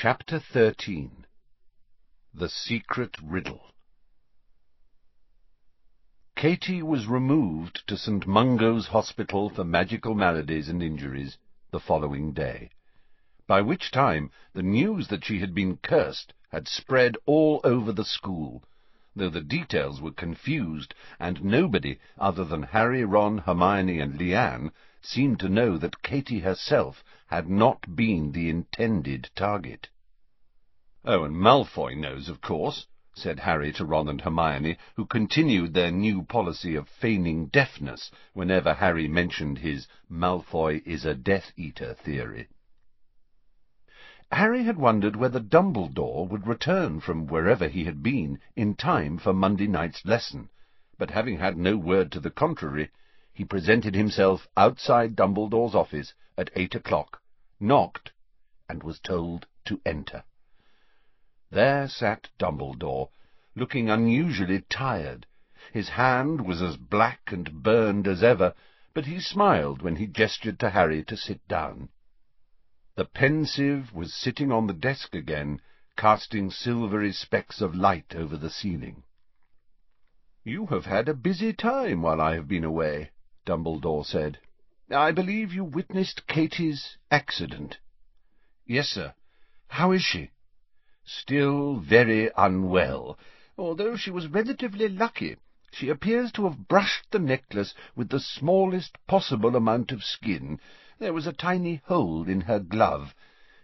Chapter 13 The Secret Riddle Katie was removed to St. Mungo's Hospital for Magical Maladies and Injuries the following day, by which time the news that she had been cursed had spread all over the school, though the details were confused, and nobody other than Harry, Ron, Hermione, and Leanne seemed to know that Katie herself had not been the intended target. "Oh, and Malfoy knows, of course," said Harry to Ron and Hermione, who continued their new policy of feigning deafness whenever Harry mentioned his Malfoy is a Death Eater theory. Harry had wondered whether Dumbledore would return from wherever he had been in time for Monday night's lesson, but having had no word to the contrary, he presented himself outside Dumbledore's office at eight o'clock, knocked, and was told to enter. There sat Dumbledore, looking unusually tired. His hand was as black and burned as ever, but he smiled when he gestured to Harry to sit down. The Pensieve was sitting on the desk again, casting silvery specks of light over the ceiling. "You have had a busy time while I have been away," Dumbledore said. "I believe you witnessed Katie's accident." "Yes, sir. How is she?" Still very unwell, although she was relatively lucky. She appears to have brushed the necklace with the smallest possible amount of skin. There was a tiny hole in her glove.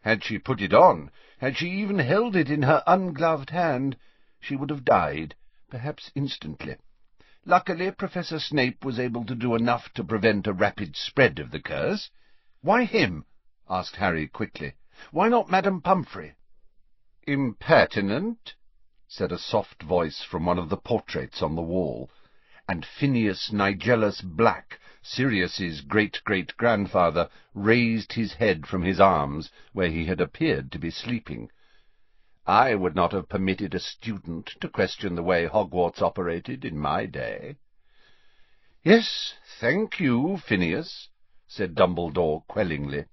Had she put it on, had she even held it in her ungloved hand, she would have died, perhaps instantly. Luckily, Professor Snape was able to do enough to prevent a rapid spread of the curse. "Why him?" asked Harry quickly. "Why not Madame Pomfrey?" "Impertinent," said a soft voice from one of the portraits on the wall, and Phineas Nigellus Black, Sirius's great-great-grandfather, raised his head from his arms, where he had appeared to be sleeping. I would not have permitted a student to question the way Hogwarts operated in my day. "Yes, thank you, Phineas," said Dumbledore quellingly.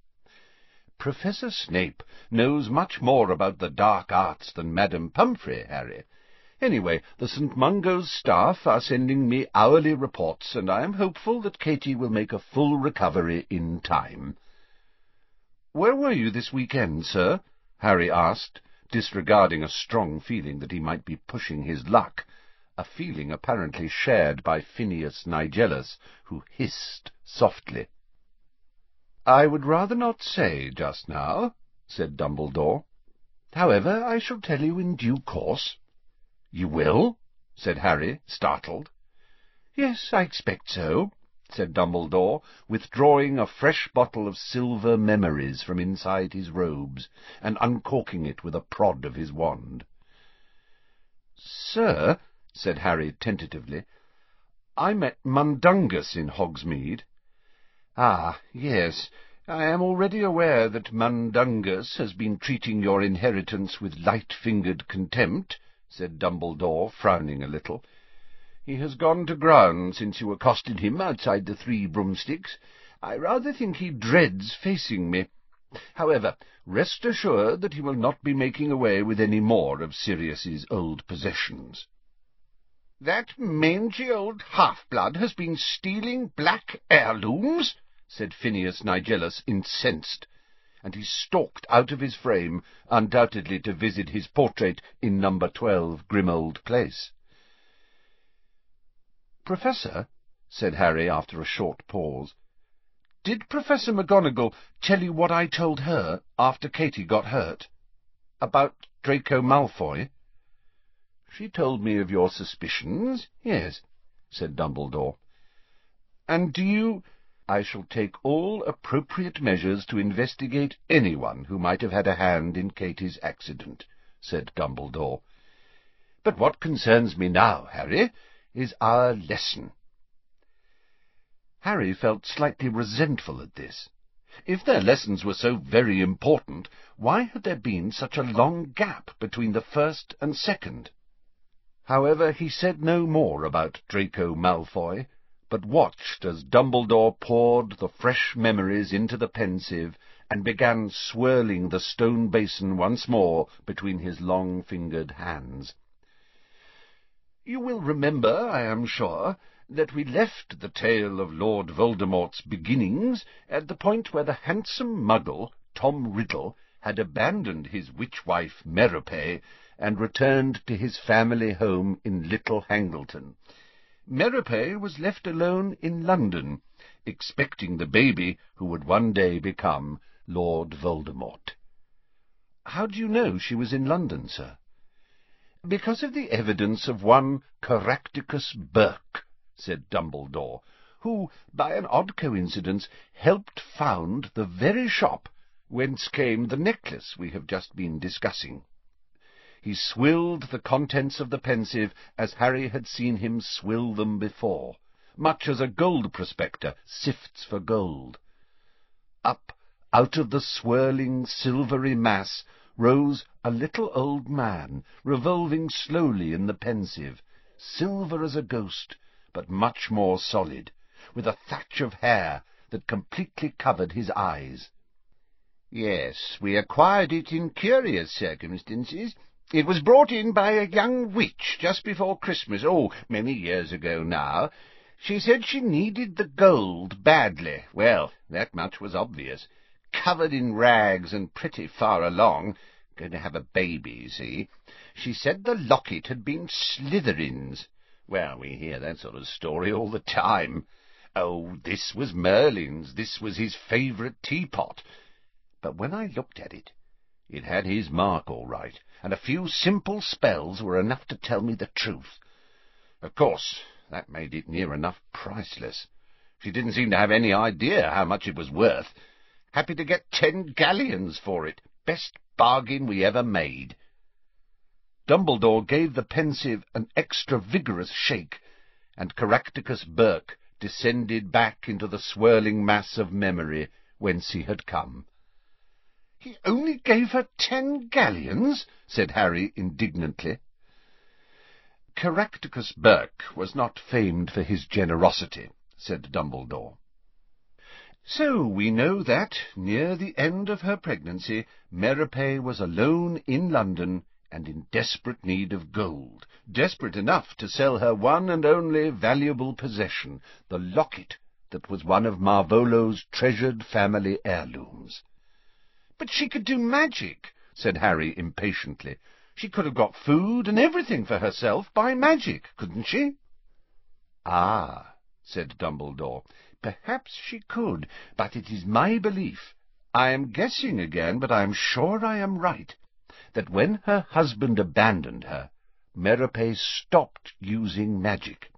Professor Snape knows much more about the dark arts than Madame Pomfrey, Harry. Anyway, the St. Mungo's staff are sending me hourly reports, and I am hopeful that Katie will make a full recovery in time. "Where were you this weekend, sir?" Harry asked, disregarding a strong feeling that he might be pushing his luck, a feeling apparently shared by Phineas Nigellus, who hissed softly. "I would rather not say just now," said Dumbledore. "However, I shall tell you in due course." "You will?" said Harry, startled. "Yes, I expect so," said Dumbledore, withdrawing a fresh bottle of silver memories from inside his robes, and uncorking it with a prod of his wand. "Sir," said Harry tentatively, "I met Mundungus in Hogsmeade. Ah, yes, I am already aware that Mundungus has been treating your inheritance with light-fingered contempt, said Dumbledore, frowning a little. He has gone to ground since you accosted him outside the Three Broomsticks. I rather think he dreads facing me. However, rest assured that he will not be making away with any more of Sirius's old possessions. "That mangy old half-blood has been stealing black heirlooms?" said Phineas Nigellus, incensed, and he stalked out of his frame, undoubtedly to visit his portrait in number twelve Grimmauld Place. "Professor," said Harry after a short pause, "did Professor McGonagall tell you what I told her after Katie got hurt? About Draco Malfoy?" "She told me of your suspicions, yes," said Dumbledore. "And do you—" "I shall take all appropriate measures to investigate anyone who might have had a hand in Katie's accident," said Dumbledore. "But what concerns me now, Harry, is our lesson." Harry felt slightly resentful at this. If their lessons were so very important, why had there been such a long gap between the first and second? However, he said no more about Draco Malfoy, but watched as Dumbledore poured the fresh memories into the Pensieve and began swirling the stone basin once more between his long-fingered hands. You will remember, I am sure, that we left the tale of Lord Voldemort's beginnings at the point where the handsome muggle, Tom Riddle, had abandoned his witch-wife Merope and returned to his family home in Little Hangleton. Merope was left alone in London, expecting the baby who would one day become Lord Voldemort. How do you know she was in London, sir? Because of the evidence of one Caractacus Burke, said Dumbledore, who, by an odd coincidence, helped found the very shop whence came the necklace we have just been discussing. He swilled the contents of the Pensieve as Harry had seen him swill them before, much as a gold prospector sifts for gold. Up out of the swirling silvery mass rose a little old man, revolving slowly in the Pensieve, silver as a ghost, but much more solid, with a thatch of hair that completely covered his eyes. Yes, we acquired it in curious circumstances. It was brought in by a young witch just before Christmas, oh, many years ago now. She said she needed the gold badly. Well, that much was obvious covered in rags and pretty far along, going to have a baby, see. She said the locket had been Slytherin's. Well, we hear that sort of story all the time. Oh, this was Merlin's, this was his favourite teapot. But when I looked at it, it had his mark all right, and a few simple spells were enough to tell me the truth. Of course, that made it near enough priceless. She didn't seem to have any idea how much it was worth, Happy to get ten galleons for it. Best bargain we ever made. Dumbledore gave the Pensieve an extra vigorous shake, and Caractacus Burke descended back into the swirling mass of memory whence he had come. He only gave her ten galleons, said Harry indignantly. Caractacus Burke was not famed for his generosity, said Dumbledore. So we know that, near the end of her pregnancy, Merope was alone in London and in desperate need of gold, desperate enough to sell her one and only valuable possession, the locket that was one of Marvolo's treasured family heirlooms. But she could do magic, said Harry impatiently. She could have got food and everything for herself by magic, couldn't she? Ah, said Dumbledore, Perhaps she could, but it is my belief, I am guessing again, but I am sure I am right, that when her husband abandoned her, Merope stopped using magic.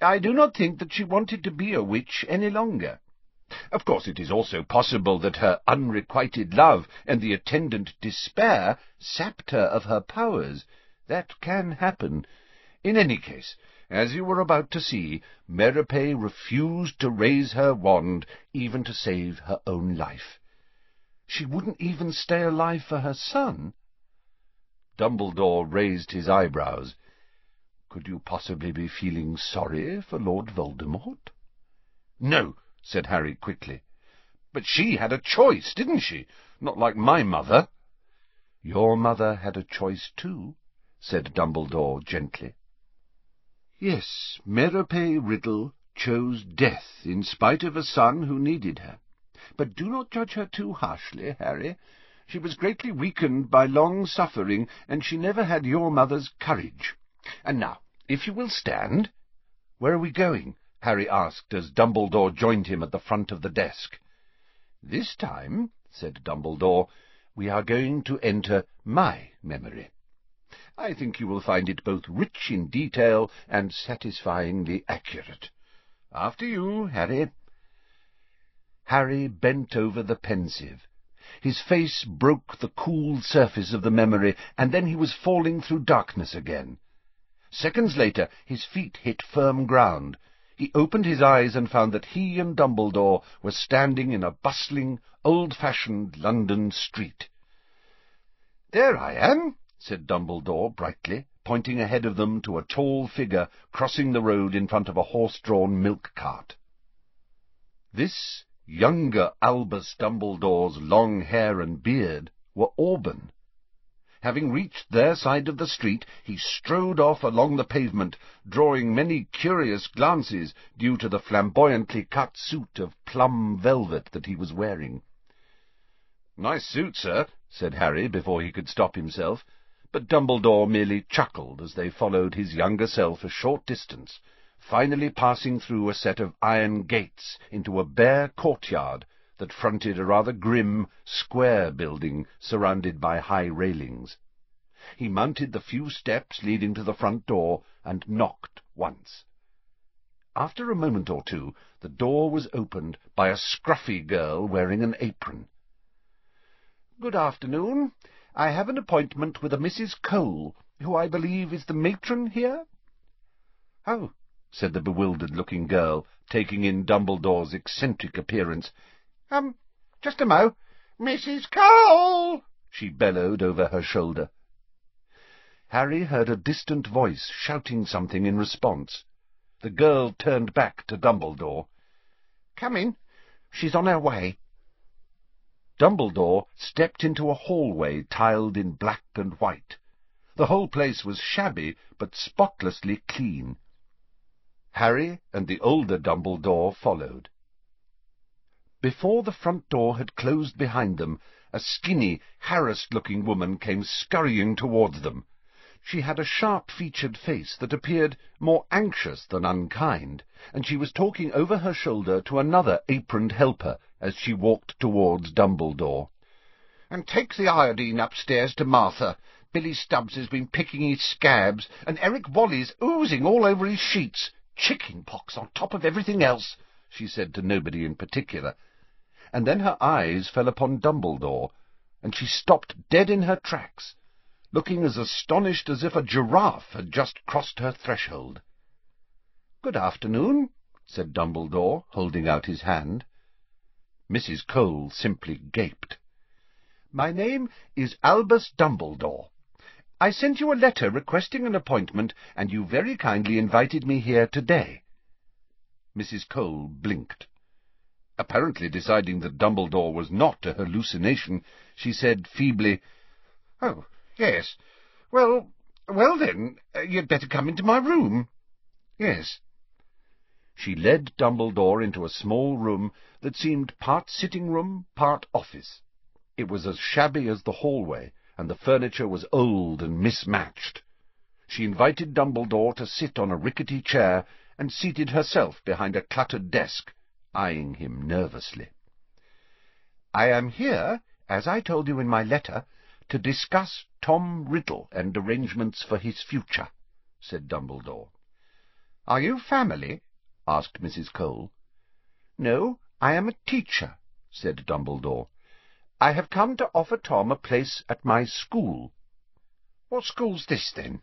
I do not think that she wanted to be a witch any longer. Of course, it is also possible that her unrequited love and the attendant despair sapped her of her powers. That can happen. In any case, as you were about to see, Merope refused to raise her wand even to save her own life. She wouldn't even stay alive for her son. Dumbledore raised his eyebrows. Could you possibly be feeling sorry for Lord Voldemort? No, said Harry quickly. But she had a choice, didn't she? Not like my mother. Your mother had a choice too, said Dumbledore gently. Yes, Merope Riddle chose death in spite of a son who needed her. But do not judge her too harshly, Harry. She was greatly weakened by long suffering, and she never had your mother's courage. And now, if you will stand... Where are we going? Harry asked as Dumbledore joined him at the front of the desk. This time, said Dumbledore, we are going to enter my memory. I think you will find it both rich in detail and satisfyingly accurate. After you, Harry. Harry bent over the Pensieve. His face broke the cool surface of the memory, and then he was falling through darkness again. Seconds later, his feet hit firm ground. He opened his eyes and found that he and Dumbledore were standing in a bustling, old-fashioned London street. "There I am," said Dumbledore brightly, pointing ahead of them to a tall figure crossing the road in front of a horse-drawn milk cart. This Younger Albus Dumbledore's long hair and beard were auburn. Having reached their side of the street, he strode off along the pavement, drawing many curious glances due to the flamboyantly cut suit of plum velvet that he was wearing. "Nice suit, sir," said Harry before he could stop himself, but Dumbledore merely chuckled as they followed his younger self a short distance, finally passing through a set of iron gates into a bare courtyard that fronted a rather grim, square building surrounded by high railings. He mounted the few steps leading to the front door and knocked once. After a moment or two, the door was opened by a scruffy girl wearing an apron. "Good afternoon. I have an appointment with a Mrs. Cole, who I believe is the matron here?" "Oh," said the bewildered-looking girl, taking in Dumbledore's eccentric appearance. "Um, just a mo. Mrs. Cole!" she bellowed over her shoulder. Harry heard a distant voice shouting something in response. The girl turned back to Dumbledore. "Come in. She's on her way." Dumbledore stepped into a hallway tiled in black and white. The whole place was shabby, but spotlessly clean. Harry and the older Dumbledore followed. Before the front door had closed behind them, a skinny, harassed-looking woman came scurrying towards them. She had a sharp-featured face that appeared more anxious than unkind, and she was talking over her shoulder to another aproned helper as she walked towards Dumbledore. "And take the iodine upstairs to Martha. Billy Stubbs has been picking his scabs, and Eric Whalley's oozing all over his sheets. Chicken pox on top of everything else," she said to nobody in particular. And then her eyes fell upon Dumbledore, and she stopped dead in her tracks looking as astonished as if a giraffe had just crossed her threshold. "Good afternoon," said Dumbledore, holding out his hand. Mrs. Cole simply gaped. "My name is Albus Dumbledore. I sent you a letter requesting an appointment, and you very kindly invited me here today." Mrs. Cole blinked. Apparently deciding that Dumbledore was not a hallucination, she said feebly, "Oh, Yes. Well, well then, uh, you'd better come into my room. Yes. She led Dumbledore into a small room that seemed part sitting-room, part office. It was as shabby as the hallway, and the furniture was old and mismatched. She invited Dumbledore to sit on a rickety chair, and seated herself behind a cluttered desk, eyeing him nervously. "I am here, as I told you in my letter, to discuss Tom Riddle and arrangements for his future," said Dumbledore. "Are you family?" asked Mrs. Cole. "No, I am a teacher," said Dumbledore. "I have come to offer Tom a place at my school." "What school's this, then?"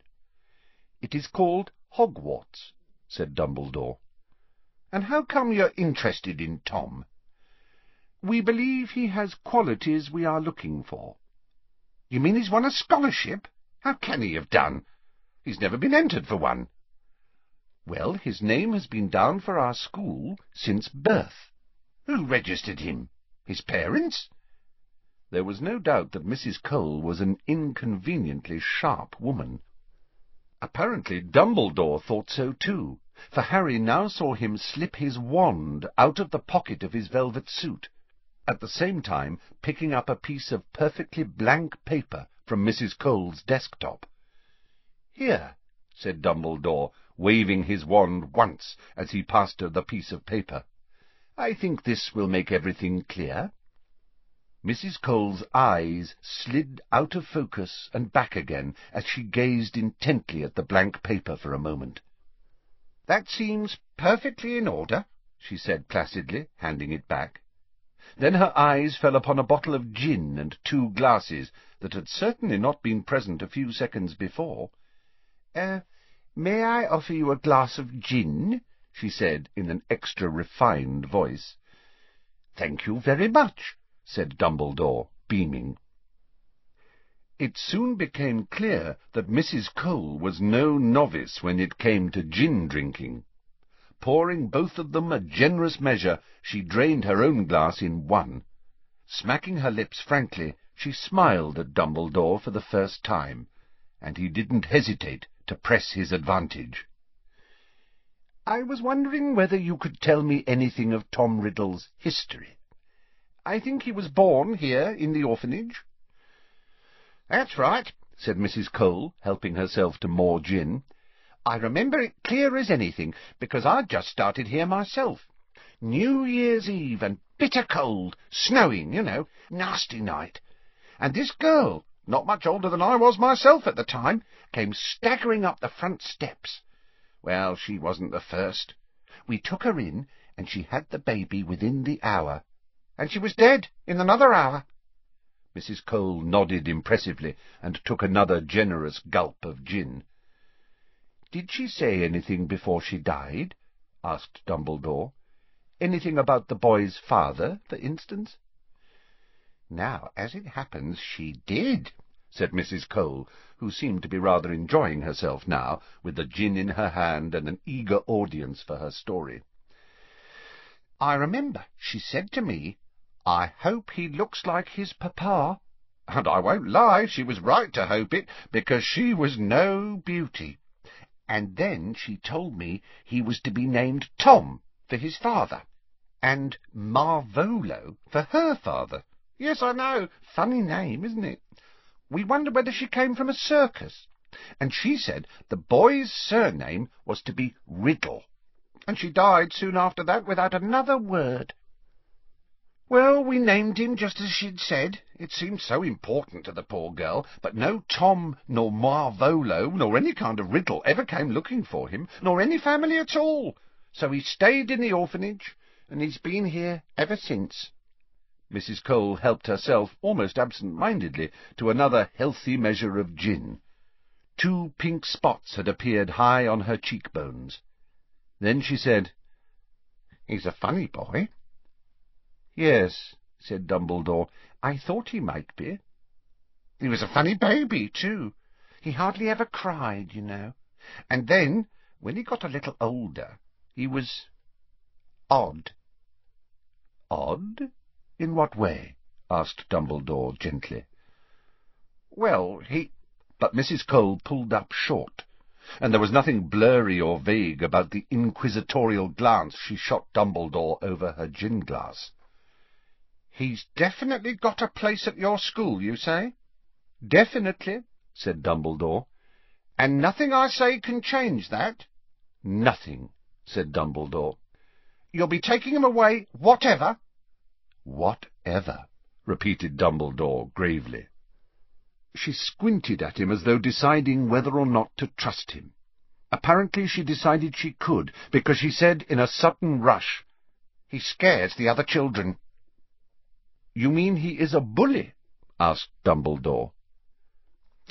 "It is called Hogwarts," said Dumbledore. "And how come you're interested in Tom?" "We believe he has qualities we are looking for. You mean he's won a scholarship? How can he have done? He's never been entered for one. Well, his name has been down for our school since birth. Who registered him? His parents? There was no doubt that Mrs. Cole was an inconveniently sharp woman. Apparently Dumbledore thought so too, for Harry now saw him slip his wand out of the pocket of his velvet suit at the same time picking up a piece of perfectly blank paper from Mrs. Cole's desktop. "Here," said Dumbledore, waving his wand once as he passed her the piece of paper. "I think this will make everything clear." Mrs. Cole's eyes slid out of focus and back again as she gazed intently at the blank paper for a moment. "That seems perfectly in order," she said placidly, handing it back. Then her eyes fell upon a bottle of gin and two glasses that had certainly not been present a few seconds before. "Er, may I offer you a glass of gin?" she said in an extra-refined voice. "Thank you very much," said Dumbledore, beaming. It soon became clear that Mrs. Cole was no novice when it came to gin-drinking. Pouring both of them a generous measure, she drained her own glass in one. Smacking her lips frankly, she smiled at Dumbledore for the first time, and he didn't hesitate to press his advantage. I was wondering whether you could tell me anything of Tom Riddle's history. I think he was born here in the orphanage. That's right, said Mrs. Cole, helping herself to more gin. I remember it clear as anything, because I'd just started here myself. New Year's Eve and bitter cold, snowing, you know, nasty night. And this girl, not much older than I was myself at the time, came staggering up the front steps. Well, she wasn't the first. We took her in, and she had the baby within the hour. And she was dead in another hour. Mrs. Cole nodded impressively and took another generous gulp of gin. Did she say anything before she died? asked Dumbledore. Anything about the boy's father, for instance? Now, as it happens, she did, said Mrs. Cole, who seemed to be rather enjoying herself now, with the gin in her hand and an eager audience for her story. I remember she said to me, I hope he looks like his papa. And I won't lie, she was right to hope it, because she was no beauty. And then she told me he was to be named Tom for his father, and Marvolo for her father. Yes, I know, funny name, isn't it? We wondered whether she came from a circus, and she said the boy's surname was to be Riddle, and she died soon after that without another word. Well, we named him just as she'd said. It seemed so important to the poor girl, but no Tom nor Marvolo nor any kind of riddle ever came looking for him, nor any family at all. So he stayed in the orphanage, and he's been here ever since. Mrs. Cole helped herself, almost absent-mindedly, to another healthy measure of gin. Two pink spots had appeared high on her cheekbones. Then she said, He's a funny boy. Yes, said Dumbledore. I thought he might be. He was a funny baby, too. He hardly ever cried, you know. And then, when he got a little older, he was odd. Odd? In what way? asked Dumbledore gently. Well, he... But Mrs. Cole pulled up short, and there was nothing blurry or vague about the inquisitorial glance she shot Dumbledore over her gin-glass. He's definitely got a place at your school, you say? Definitely, said Dumbledore. And nothing I say can change that? Nothing, said Dumbledore. You'll be taking him away, whatever? Whatever, repeated Dumbledore gravely. She squinted at him as though deciding whether or not to trust him. Apparently she decided she could, because she said in a sudden rush, He scares the other children. You mean he is a bully? asked Dumbledore.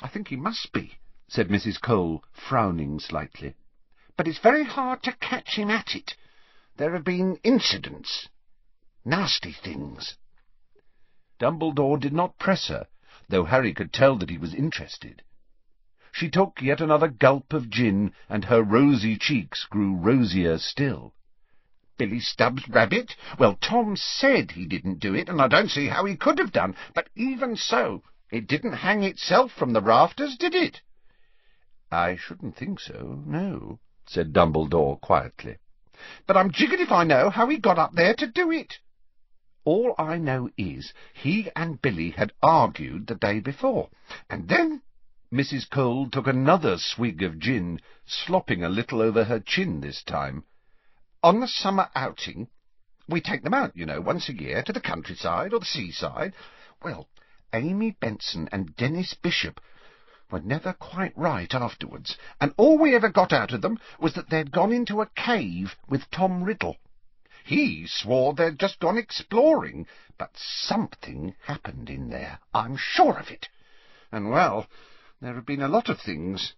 I think he must be, said Mrs. Cole, frowning slightly. But it's very hard to catch him at it. There have been incidents. Nasty things. Dumbledore did not press her, though Harry could tell that he was interested. She took yet another gulp of gin, and her rosy cheeks grew rosier still. Billy Stubbs' rabbit? Well, Tom said he didn't do it, and I don't see how he could have done. But even so, it didn't hang itself from the rafters, did it? I shouldn't think so, no, said Dumbledore quietly. But I'm jiggered if I know how he got up there to do it. All I know is he and Billy had argued the day before, and then Mrs. Cole took another swig of gin, slopping a little over her chin this time. On the summer outing, we take them out, you know, once a year, to the countryside or the seaside. Well, Amy Benson and Dennis Bishop were never quite right afterwards, and all we ever got out of them was that they'd gone into a cave with Tom Riddle. He swore they'd just gone exploring, but something happened in there, I'm sure of it. And, well, there have been a lot of things.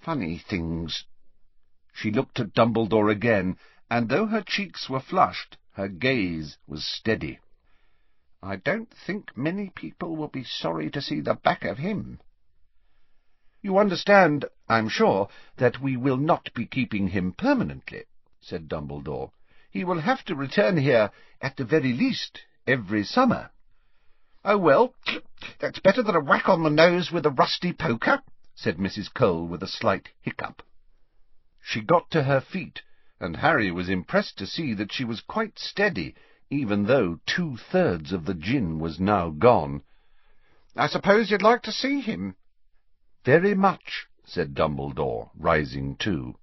Funny things. She looked at Dumbledore again, and though her cheeks were flushed, her gaze was steady. I don't think many people will be sorry to see the back of him. You understand, I'm sure, that we will not be keeping him permanently, said Dumbledore. He will have to return here, at the very least, every summer. Oh, well, that's better than a whack on the nose with a rusty poker, said Mrs. Cole with a slight hiccup. She got to her feet, and Harry was impressed to see that she was quite steady, even though two-thirds of the gin was now gone. I suppose you'd like to see him? Very much, said Dumbledore, rising too.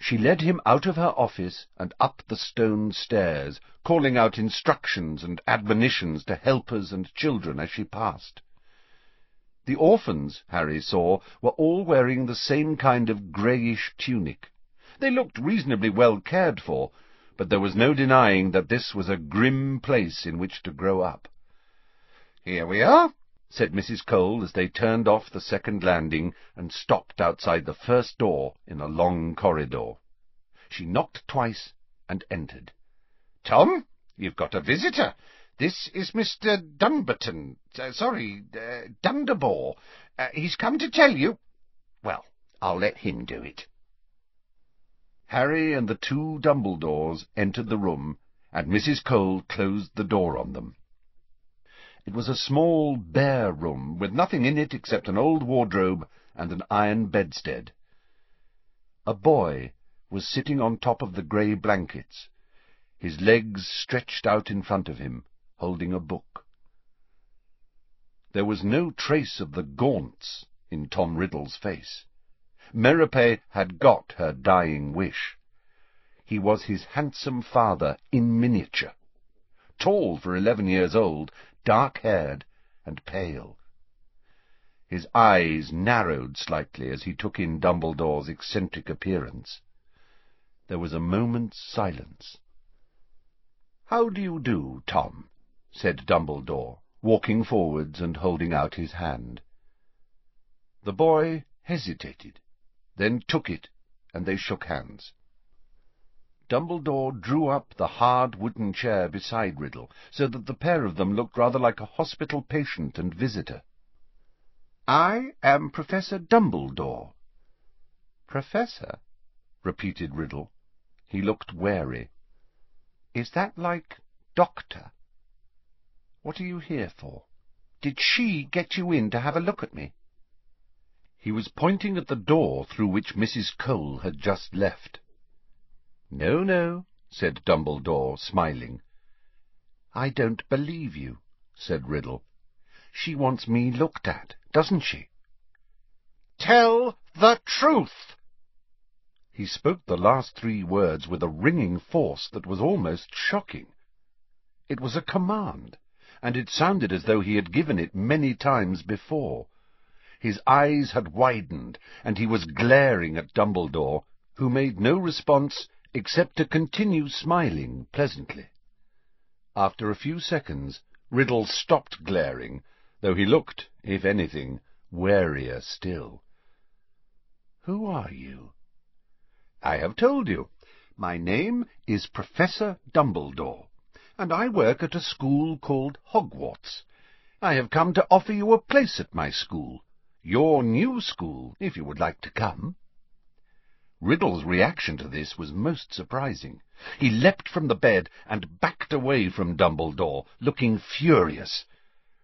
She led him out of her office and up the stone stairs, calling out instructions and admonitions to helpers and children as she passed. The orphans, Harry saw, were all wearing the same kind of greyish tunic. They looked reasonably well cared for, but there was no denying that this was a grim place in which to grow up. Here we are, said Mrs. Cole as they turned off the second landing and stopped outside the first door in a long corridor. She knocked twice and entered. Tom, you've got a visitor. This is Mr. Dumbarton. Uh, sorry, uh, Dunderbore. Uh, he's come to tell you... Well, I'll let him do it. Harry and the two Dumbledores entered the room, and Mrs. Cole closed the door on them. It was a small, bare room, with nothing in it except an old wardrobe and an iron bedstead. A boy was sitting on top of the grey blankets, his legs stretched out in front of him, holding a book. There was no trace of the gaunts in Tom Riddle's face. Merope had got her dying wish. He was his handsome father in miniature, tall for eleven years old, dark-haired and pale. His eyes narrowed slightly as he took in Dumbledore's eccentric appearance. There was a moment's silence. "How do you do, Tom?" said Dumbledore, walking forwards and holding out his hand. The boy hesitated, then took it, and they shook hands. Dumbledore drew up the hard wooden chair beside Riddle, so that the pair of them looked rather like a hospital patient and visitor. "I am Professor Dumbledore." "Professor?" repeated Riddle. He looked wary. "Is that like doctor? What are you here for? Did she get you in to have a look at me?" He was pointing at the door through which Mrs. Cole had just left. "No, no," said Dumbledore, smiling. "I don't believe you," said Riddle. "She wants me looked at, doesn't she?" "Tell the truth!" He spoke the last three words with a ringing force that was almost shocking. It was a command, and it sounded as though he had given it many times before. His eyes had widened, and he was glaring at Dumbledore, who made no response except to continue smiling pleasantly. After a few seconds, Riddle stopped glaring, though he looked, if anything, warier still. "Who are you?" "I have told you. My name is Professor Dumbledore, and I work at a school called Hogwarts. I have come to offer you a place at my school, your new school, if you would like to come. Riddle's reaction to this was most surprising. He leapt from the bed and backed away from Dumbledore, looking furious.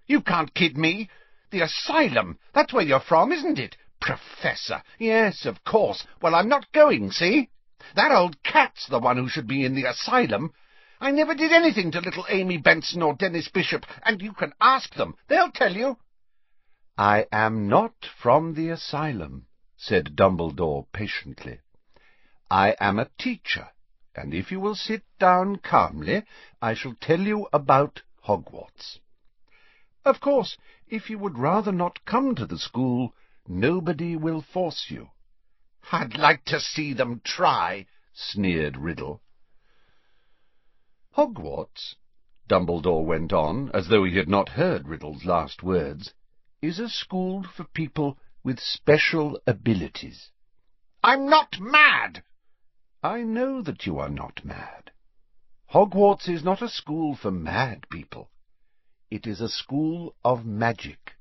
"You can't kid me! The asylum! That's where you're from, isn't it? Professor! Yes, of course. Well, I'm not going, see? That old cat's the one who should be in the asylum. I never did anything to little Amy Benson or Dennis Bishop, and you can ask them. They'll tell you." "I am not from the asylum," said Dumbledore patiently. I am a teacher, and if you will sit down calmly, I shall tell you about Hogwarts. Of course, if you would rather not come to the school, nobody will force you. I'd like to see them try, sneered Riddle. Hogwarts, Dumbledore went on, as though he had not heard Riddle's last words, is a school for people with special abilities. I'm not mad, I know that you are not mad. Hogwarts is not a school for mad people. It is a school of magic.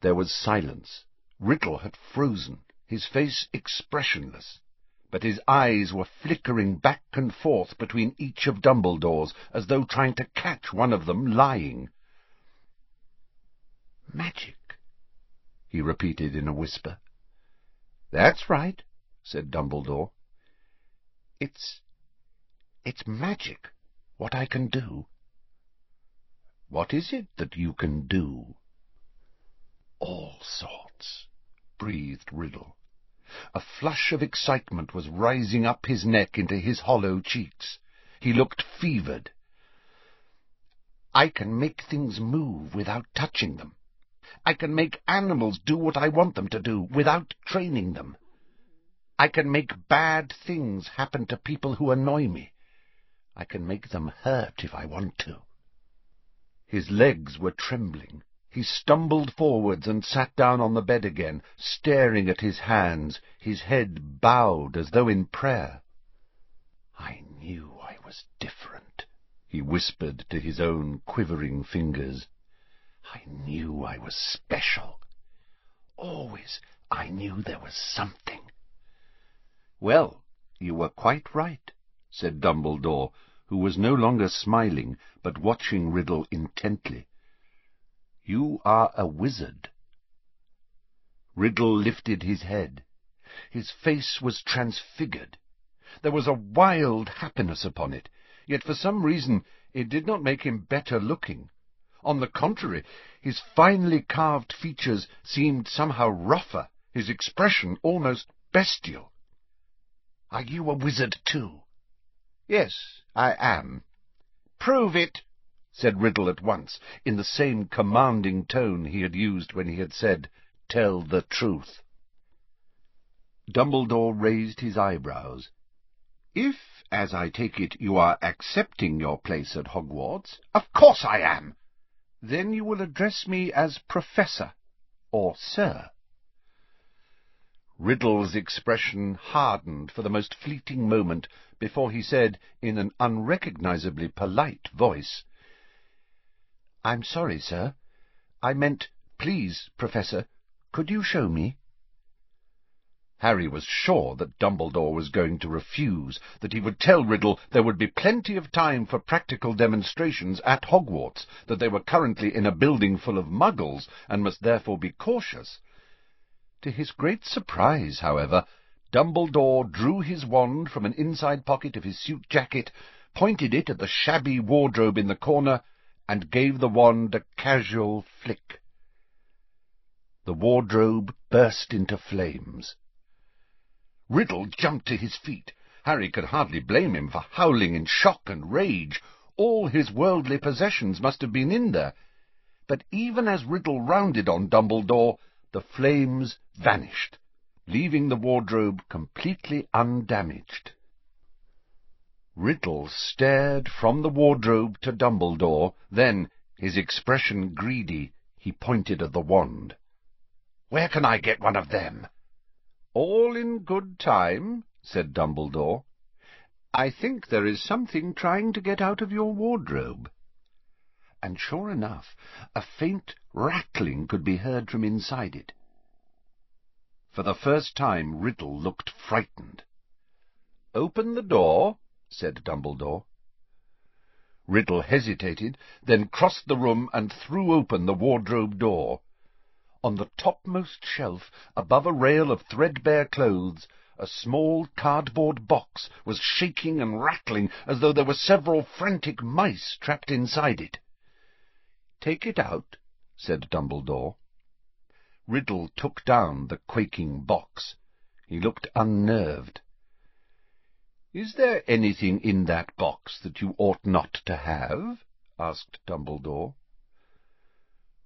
There was silence. Riddle had frozen, his face expressionless. but his eyes were flickering back and forth between each of Dumbledore's, as though trying to catch one of them lying. Magic, he repeated in a whisper. That's right, said Dumbledore. It's... it's magic, what I can do. What is it that you can do? All sorts, breathed Riddle. A flush of excitement was rising up his neck into his hollow cheeks. He looked fevered. I can make things move without touching them. I can make animals do what I want them to do without training them. I can make bad things happen to people who annoy me. I can make them hurt if I want to. His legs were trembling. He stumbled forwards and sat down on the bed again, staring at his hands, his head bowed as though in prayer. I knew I was different, he whispered to his own quivering fingers. I knew I was special. Always I knew there was something. Well, you were quite right, said Dumbledore, who was no longer smiling, but watching Riddle intently. You are a wizard. Riddle lifted his head. His face was transfigured. There was a wild happiness upon it, yet for some reason it did not make him better looking. On the contrary, his finely carved features seemed somehow rougher, his expression almost bestial. Are you a wizard too? Yes, I am. Prove it, said Riddle at once, in the same commanding tone he had used when he had said, Tell the truth. Dumbledore raised his eyebrows. If, as I take it, you are accepting your place at Hogwarts... Of course I am. Then you will address me as Professor, or Sir. Riddle's expression hardened for the most fleeting moment before he said, in an unrecognizably polite voice, I'm sorry, sir. I meant, please, Professor, could you show me? Harry was sure that Dumbledore was going to refuse, that he would tell Riddle there would be plenty of time for practical demonstrations at Hogwarts, that they were currently in a building full of muggles, and must therefore be cautious. To his great surprise, however, Dumbledore drew his wand from an inside pocket of his suit jacket, pointed it at the shabby wardrobe in the corner, and gave the wand a casual flick. The wardrobe burst into flames. Riddle jumped to his feet. Harry could hardly blame him for howling in shock and rage. All his worldly possessions must have been in there. But even as Riddle rounded on Dumbledore, the flames vanished, leaving the wardrobe completely undamaged. Riddle stared from the wardrobe to Dumbledore, then, his expression greedy, he pointed at the wand. "Where can I get one of them?" "All in good time," said Dumbledore. "I think there is something trying to get out of your wardrobe." And sure enough, a faint rattling could be heard from inside it. For the first time Riddle looked frightened. "Open the door," said Dumbledore. Riddle hesitated, then crossed the room and threw open the wardrobe door. On the topmost shelf, above a rail of threadbare clothes, a small cardboard box was shaking and rattling as though there were several frantic mice trapped inside it. "Take it out," said Dumbledore. Riddle took down the quaking box. He looked unnerved. "Is there anything in that box that you ought not to have?" asked Dumbledore.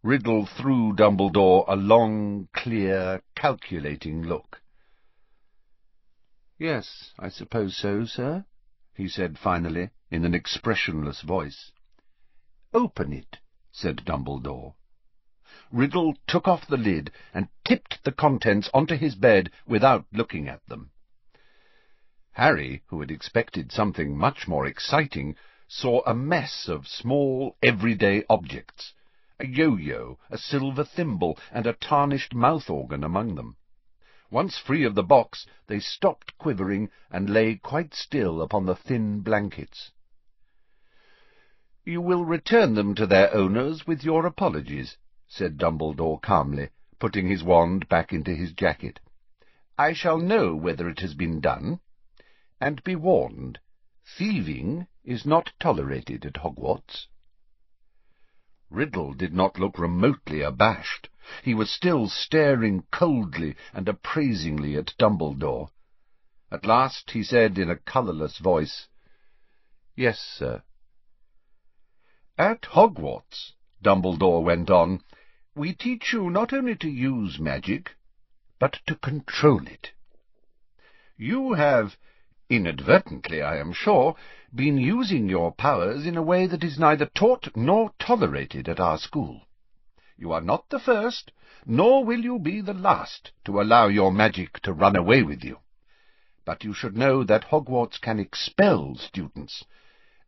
Riddle threw Dumbledore a long, clear, calculating look. "Yes, I suppose so, sir," he said finally, in an expressionless voice. "Open it," said Dumbledore. Riddle took off the lid and tipped the contents onto his bed without looking at them. Harry, who had expected something much more exciting, saw a mess of small, everyday objects, a yo-yo, a silver thimble, and a tarnished mouth-organ among them. Once free of the box, they stopped quivering and lay quite still upon the thin blankets. "You will return them to their owners with your apologies," said Dumbledore calmly, putting his wand back into his jacket. "I shall know whether it has been done. And be warned, thieving is not tolerated at Hogwarts." Riddle did not look remotely abashed. He was still staring coldly and appraisingly at Dumbledore. At last he said in a colourless voice, "Yes, sir." "At Hogwarts," Dumbledore went on, "we teach you not only to use magic, but to control it. You have, inadvertently I am sure, been using your powers in a way that is neither taught nor tolerated at our school. You are not the first, nor will you be the last, to allow your magic to run away with you. But you should know that Hogwarts can expel students,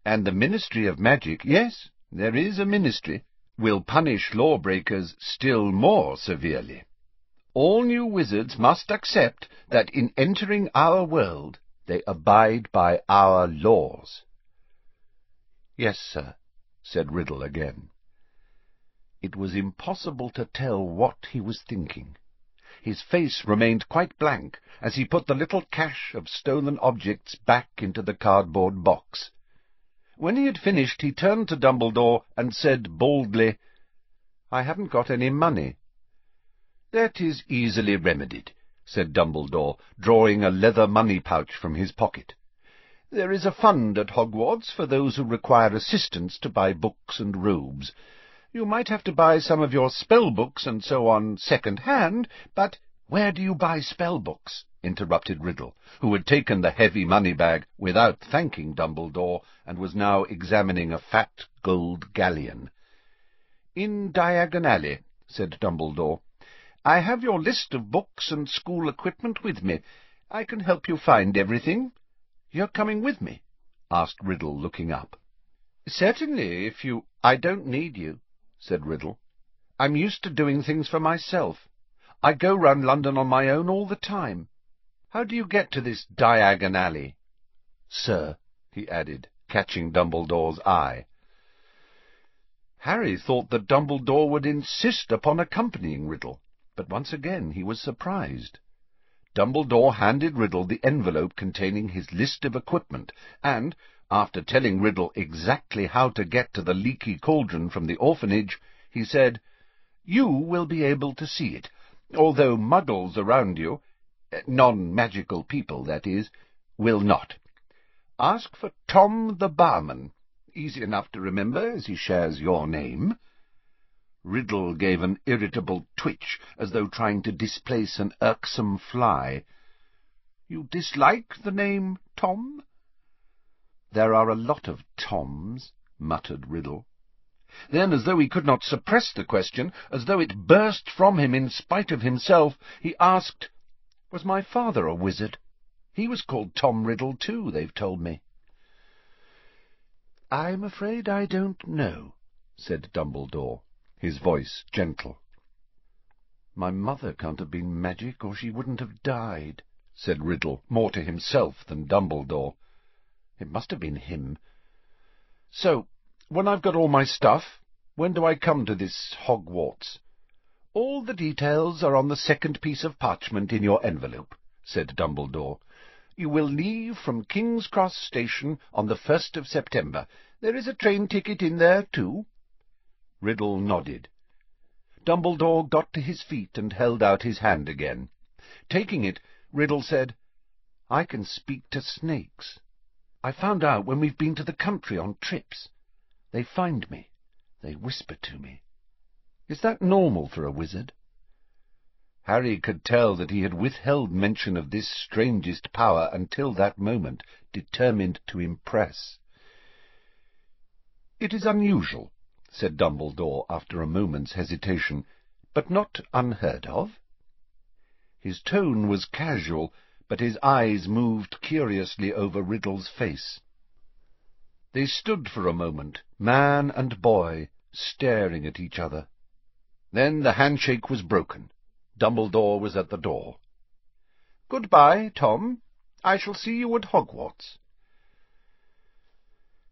and the Ministry of Magic, yes, there is a ministry, will punish lawbreakers still more severely. All new wizards must accept that in entering our world they abide by our laws. Yes, sir, said Riddle again. It was impossible to tell what he was thinking. His face remained quite blank as he put the little cache of stolen objects back into the cardboard box. When he had finished, he turned to Dumbledore and said boldly, I haven't got any money. That is easily remedied, said Dumbledore, drawing a leather money pouch from his pocket. There is a fund at Hogwarts for those who require assistance to buy books and robes, you might have to buy some of your spell-books and so on second-hand, but— "Where do you buy spell-books?" interrupted Riddle, who had taken the heavy money-bag without thanking Dumbledore, and was now examining a fat gold galleon. "In Diagon Alley," said Dumbledore. "I have your list of books and school equipment with me. I can help you find everything. You're coming with me?" asked Riddle, looking up. "Certainly, if you—" "I don't need you said Riddle. I'm used to doing things for myself. I go round London on my own all the time. How do you get to this Diagon Alley? Sir, he added, catching Dumbledore's eye. Harry thought that Dumbledore would insist upon accompanying Riddle, but once again he was surprised. Dumbledore handed Riddle the envelope containing his list of equipment, and, after telling Riddle exactly how to get to the leaky cauldron from the orphanage, he said, You will be able to see it, although muggles around you, eh, non-magical people, that is, will not. Ask for Tom the Barman. Easy enough to remember, as he shares your name. Riddle gave an irritable twitch, as though trying to displace an irksome fly. You dislike the name Tom? There are a lot of Toms, muttered Riddle. Then, as though he could not suppress the question, as though it burst from him in spite of himself, he asked, Was my father a wizard? He was called Tom Riddle, too, they've told me. I'm afraid I don't know, said Dumbledore, his voice gentle. My mother can't have been magic, or she wouldn't have died, said Riddle, more to himself than Dumbledore. It must have been him. So, when I've got all my stuff, when do I come to this Hogwarts? All the details are on the second piece of parchment in your envelope, said Dumbledore. You will leave from King's Cross Station on the first of September. There is a train ticket in there, too. Riddle nodded. Dumbledore got to his feet and held out his hand again. Taking it, Riddle said, I can speak to snakes. I found out when we've been to the country on trips. They find me. They whisper to me. Is that normal for a wizard? Harry could tell that he had withheld mention of this strangest power until that moment, determined to impress. It is unusual, said Dumbledore after a moment's hesitation, but not unheard of. His tone was casual, but his eyes moved curiously over Riddle's face. They stood for a moment, man and boy, staring at each other. Then the handshake was broken. Dumbledore was at the door. Goodbye, Tom. I shall see you at Hogwarts.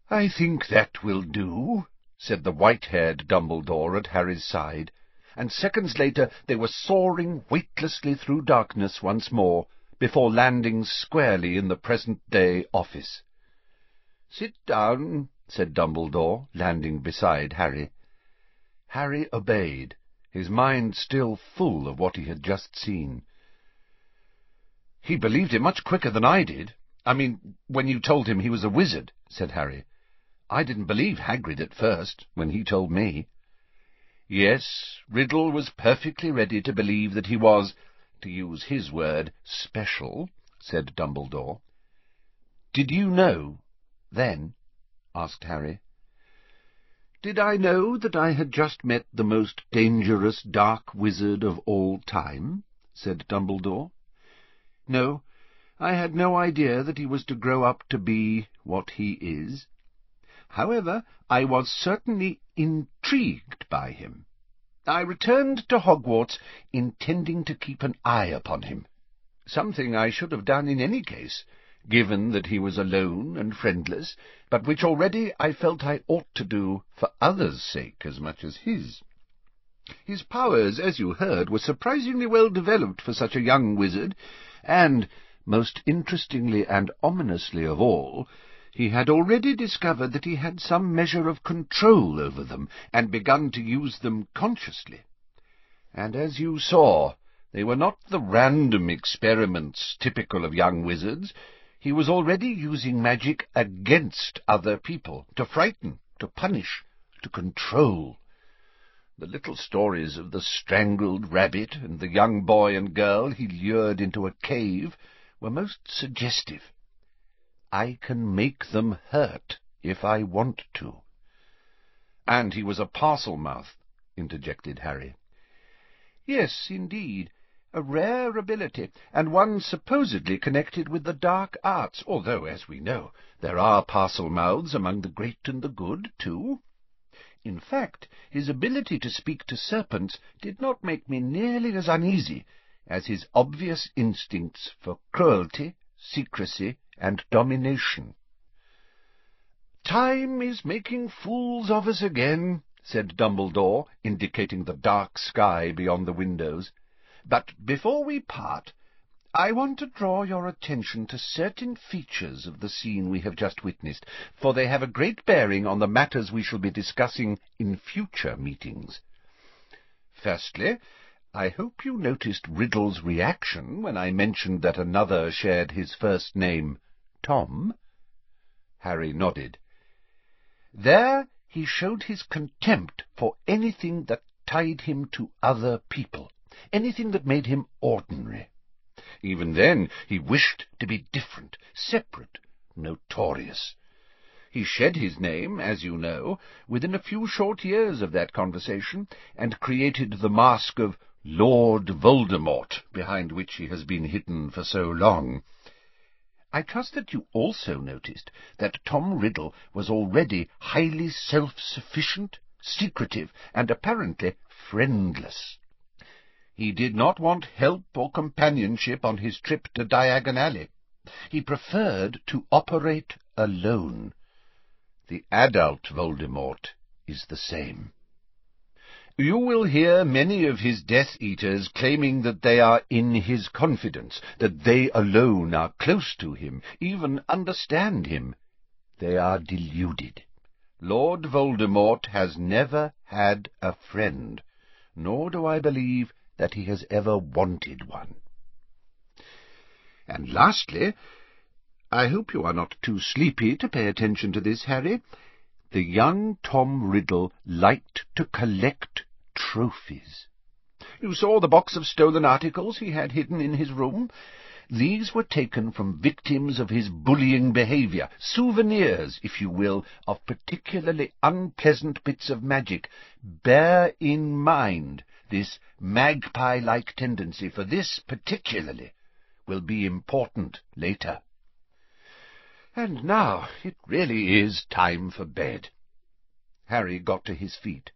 I think that will do, said the white-haired Dumbledore at Harry's side, and seconds later they were soaring weightlessly through darkness once more, before landing squarely in the present-day office. Sit down, said Dumbledore, landing beside Harry. Harry obeyed, his mind still full of what he had just seen. He believed it much quicker than I did. I mean, when you told him he was a wizard, said Harry. I didn't believe Hagrid at first, when he told me. Yes, Riddle was perfectly ready to believe that he was, to use his word, special, said Dumbledore. Did you know, then? asked Harry. Did I know that I had just met the most dangerous dark wizard of all time? said Dumbledore. No, I had no idea that he was to grow up to be what he is. However, I was certainly intrigued by him. I returned to Hogwarts intending to keep an eye upon him, something I should have done in any case, given that he was alone and friendless, but which already I felt I ought to do for others' sake as much as his. His powers, as you heard, were surprisingly well developed for such a young wizard, and, most interestingly and ominously of all, he had already discovered that he had some measure of control over them, and begun to use them consciously. And as you saw, they were not the random experiments typical of young wizards. He was already using magic against other people, to frighten, to punish, to control. The little stories of the strangled rabbit and the young boy and girl he lured into a cave were most suggestive. I can make them hurt if I want to. And he was a Parselmouth, interjected Harry. Yes, indeed, a rare ability, and one supposedly connected with the dark arts, although, as we know, there are Parselmouths among the great and the good, too. In fact, his ability to speak to serpents did not make me nearly as uneasy as his obvious instincts for cruelty, secrecy, and domination. Time is making fools of us again, said Dumbledore, indicating the dark sky beyond the windows. But before we part, I want to draw your attention to certain features of the scene we have just witnessed, for they have a great bearing on the matters we shall be discussing in future meetings. Firstly, I hope you noticed Riddle's reaction when I mentioned that another shared his first name, Tom? Harry nodded. There he showed his contempt for anything that tied him to other people, anything that made him ordinary. Even then he wished to be different, separate, notorious. He shed his name, as you know, within a few short years of that conversation, and created the mask of Lord Voldemort, behind which he has been hidden for so long. I trust that you also noticed that Tom Riddle was already highly self-sufficient, secretive, and apparently friendless. He did not want help or companionship on his trip to Diagon Alley. He preferred to operate alone. The adult Voldemort is the same. You will hear many of his Death Eaters claiming that they are in his confidence, that they alone are close to him, even understand him. They are deluded. Lord Voldemort has never had a friend, nor do I believe that he has ever wanted one. And lastly, I hope you are not too sleepy to pay attention to this, Harry, the young Tom Riddle liked to collect trophies. You saw the box of stolen articles he had hidden in his room? These were taken from victims of his bullying behaviour, souvenirs, if you will, of particularly unpleasant bits of magic. Bear in mind this magpie-like tendency, for this particularly will be important later. And now it really is time for bed. Harry got to his feet.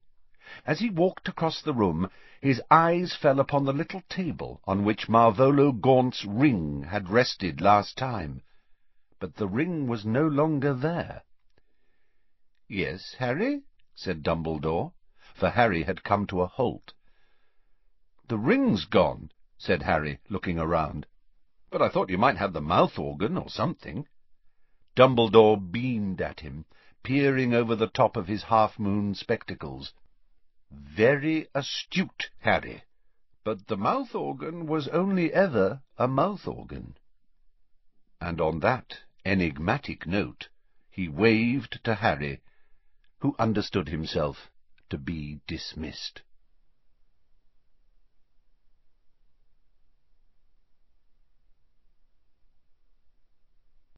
As he walked across the room, his eyes fell upon the little table on which Marvolo Gaunt's ring had rested last time. But the ring was no longer there. "Yes, Harry?" said Dumbledore, for Harry had come to a halt. "The ring's gone," said Harry, looking around. "But I thought you might have the mouth-organ or something." Dumbledore beamed at him, peering over the top of his half-moon spectacles. "Very astute, Harry. But the mouth-organ was only ever a mouth-organ." And on that enigmatic note he waved to Harry, who understood himself to be dismissed.